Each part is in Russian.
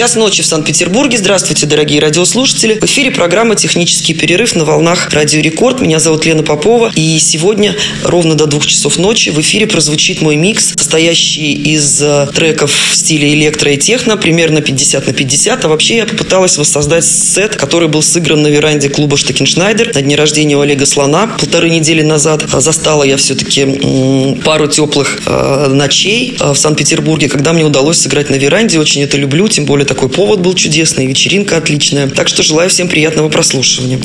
Час ночи в Санкт-Петербурге. Здравствуйте, дорогие радиослушатели. В эфире программа «Технический перерыв» на волнах Радио Рекорд. Меня зовут Лена Попова. И сегодня ровно до двух часов ночи в эфире прозвучит мой микс, состоящий из э, треков в стиле электро и техно, примерно 50 на 50. А вообще я попыталась воссоздать сет, который был сыгран на веранде клуба Штекеншнайдер на дне рождения у Олега Слона полторы недели назад. Застала я все-таки пару теплых э, ночей э, в Санкт-Петербурге, когда мне удалось сыграть на веранде. Очень это люблю, тем более такой повод был чудесный, вечеринка отличная. Так что желаю всем приятного прослушивания.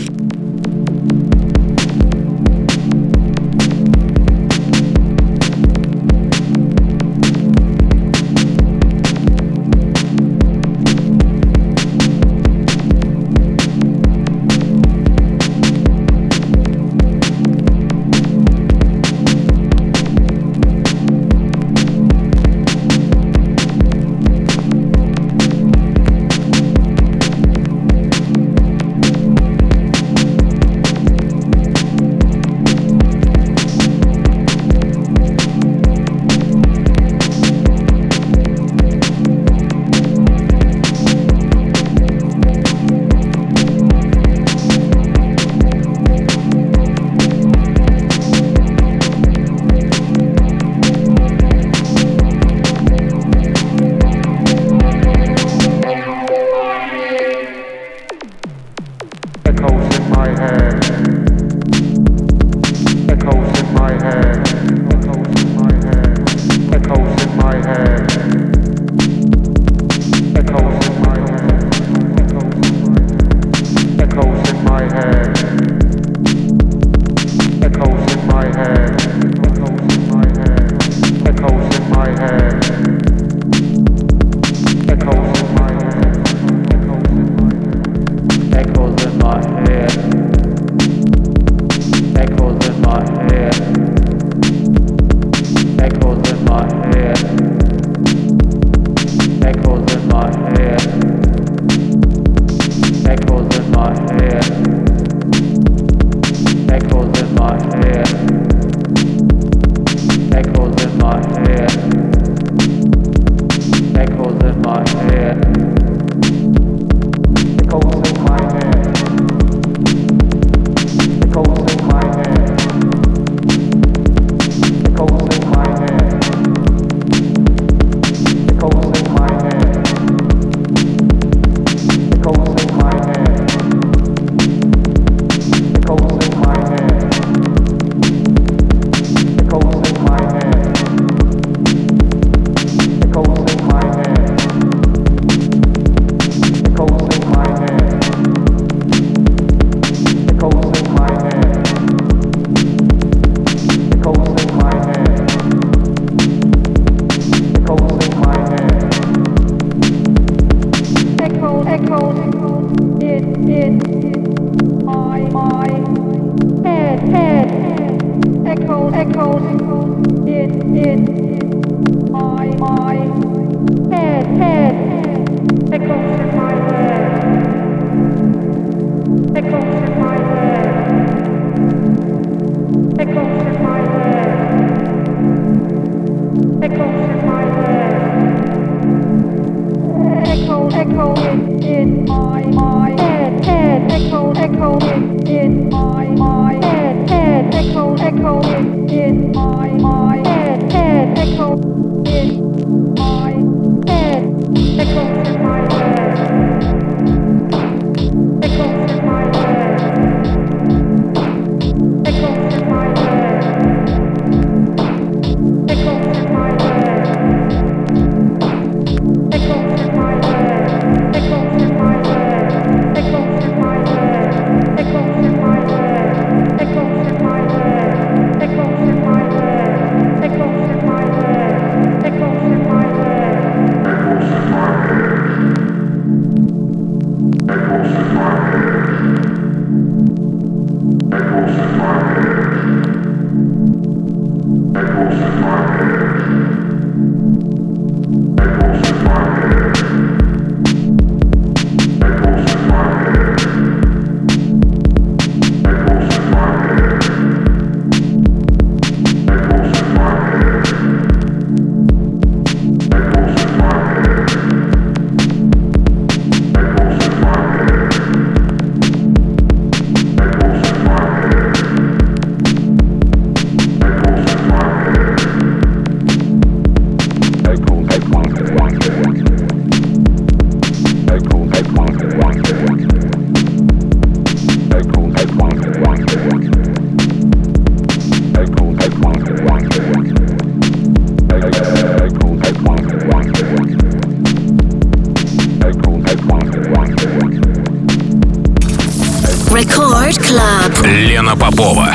Лена Попова.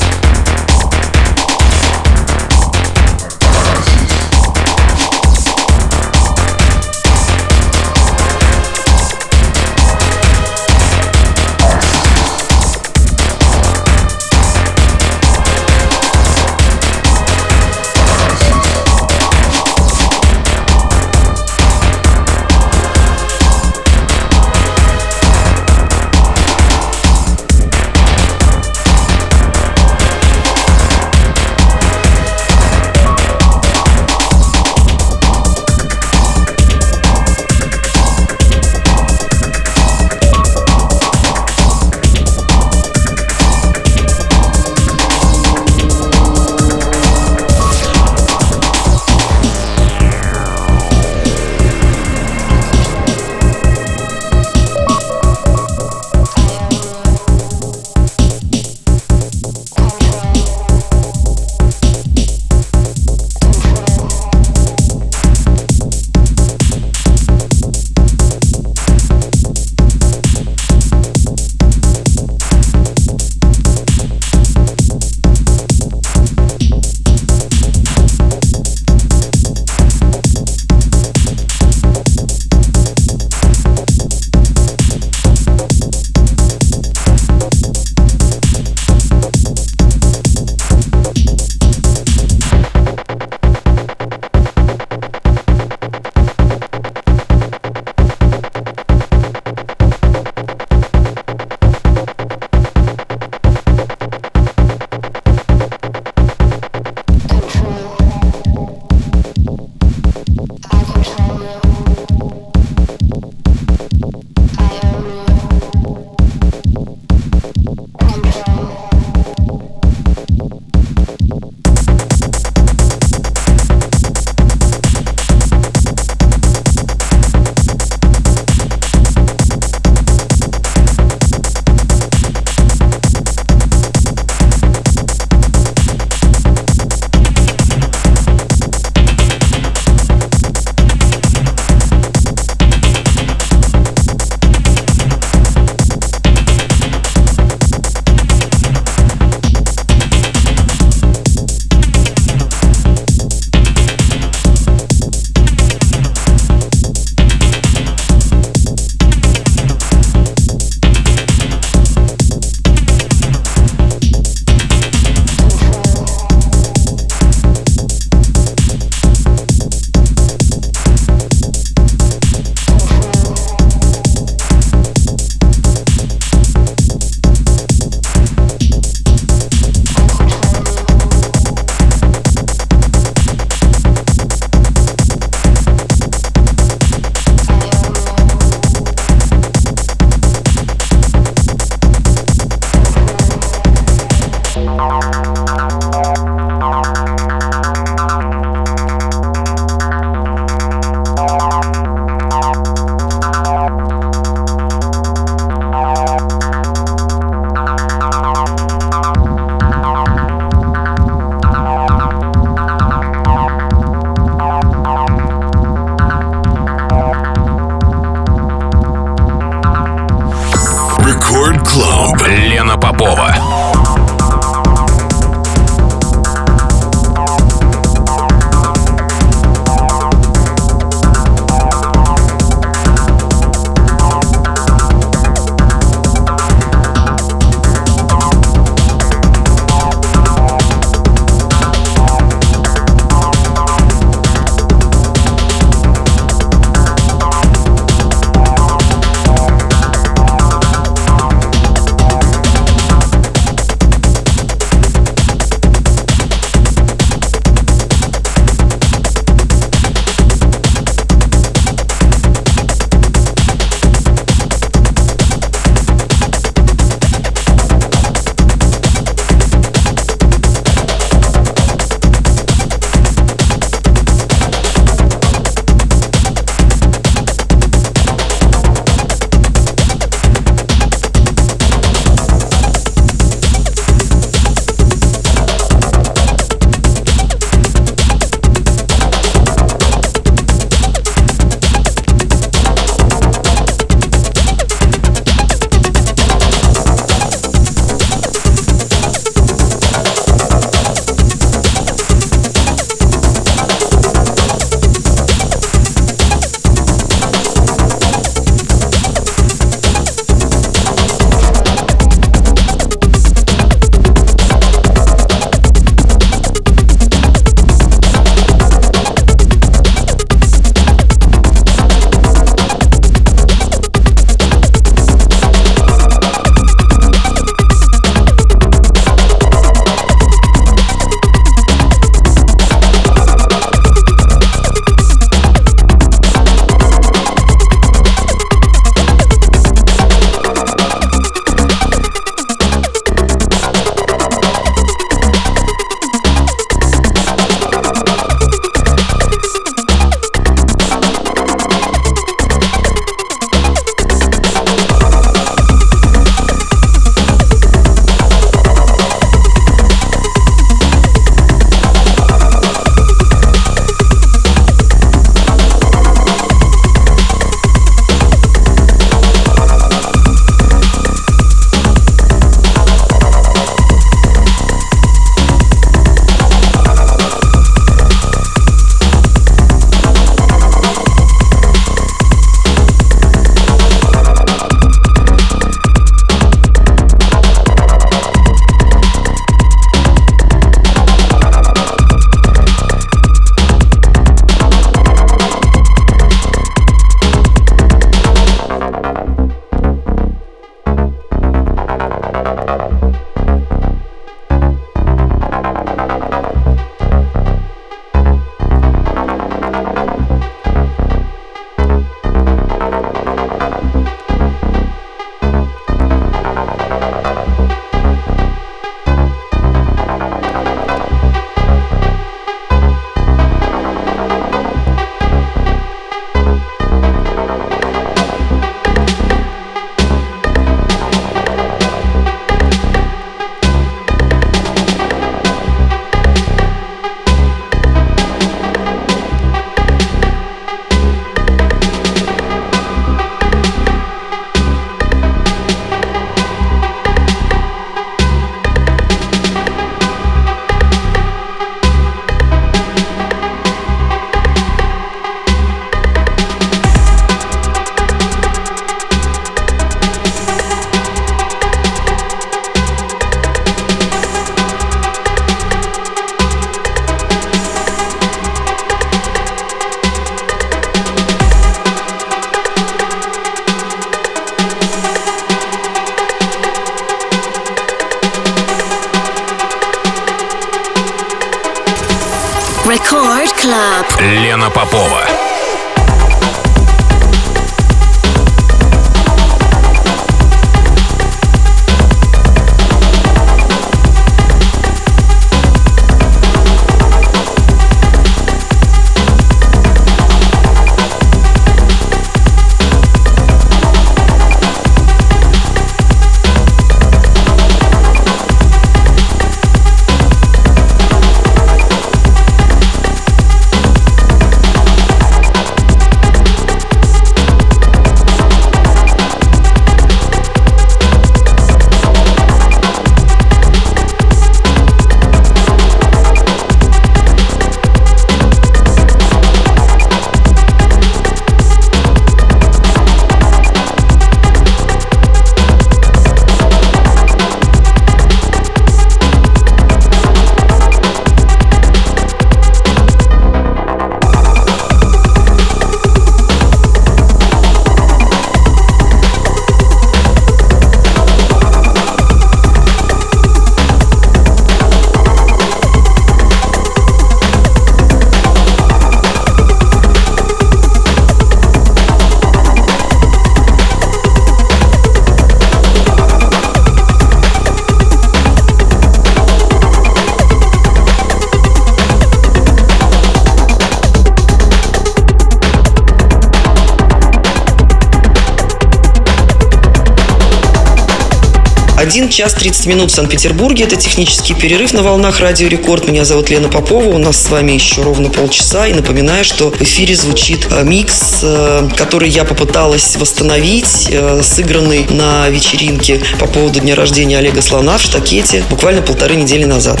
1 час 30 минут в Санкт-Петербурге. Это технический перерыв на волнах Радио Рекорд. Меня зовут Лена Попова. У нас с вами еще ровно полчаса. И напоминаю, что в эфире звучит э, микс, э, который я попыталась восстановить, э, сыгранный на вечеринке по поводу дня рождения Олега Слона в Штакете буквально полторы недели назад.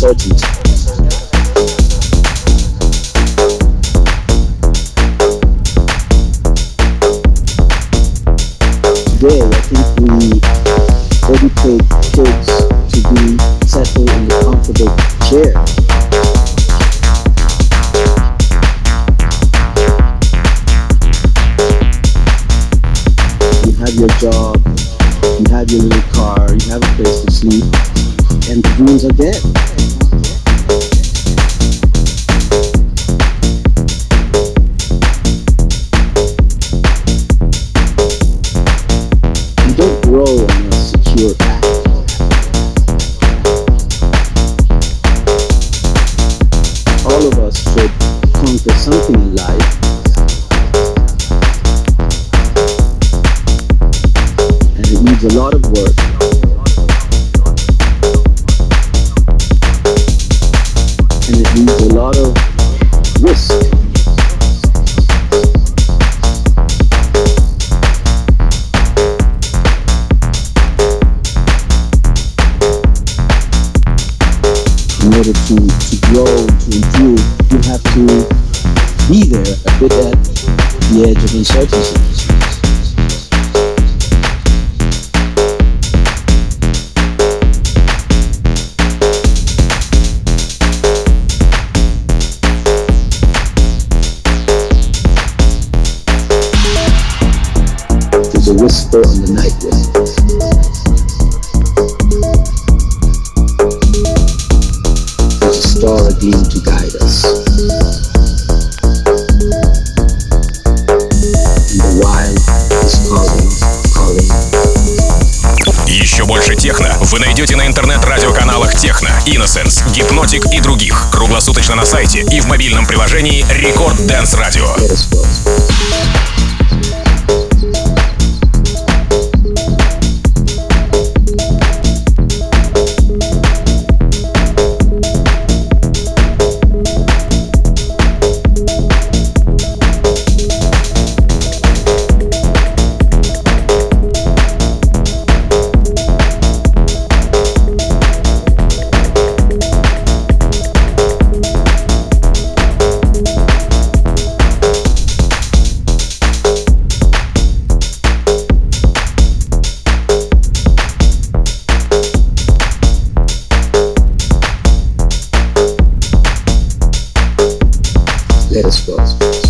surgeries. Should conquer something in life and it needs a lot of work. 以消极 Periscope.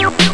you.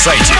Сайте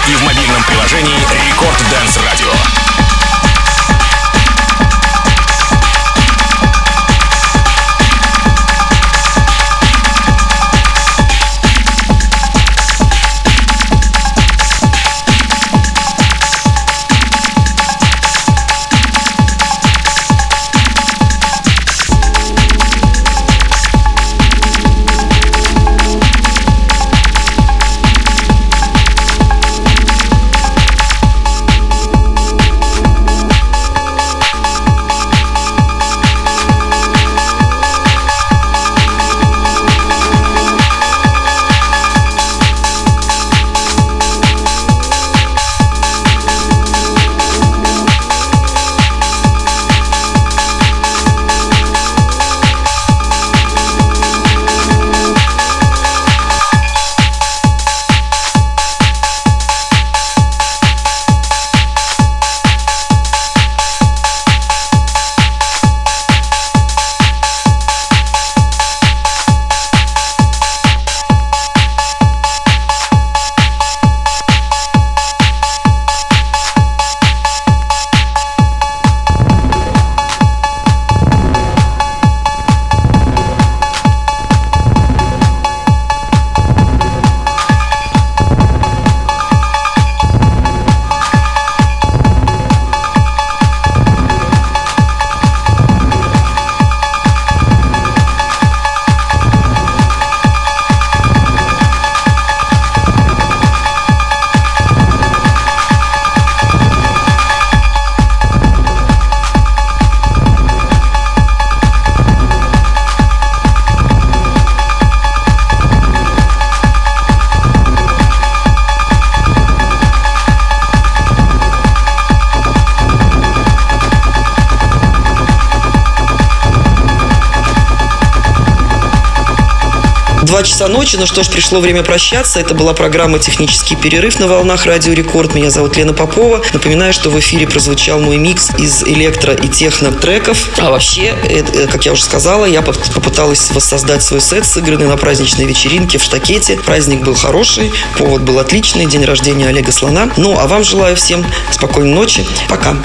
Часа ночи, ну что ж, пришло время прощаться. Это была программа «Технический перерыв» на волнах Радио Рекорд. Меня зовут Лена Попова. Напоминаю, что в эфире прозвучал мой микс из электро и техно треков. А вообще, э, э, как я уже сказала, я поп- попыталась воссоздать свой сет, сыгранный на праздничной вечеринке в Штакете. Праздник был хороший, повод был отличный, день рождения Олега Слона. Ну, а вам желаю всем спокойной ночи. Пока.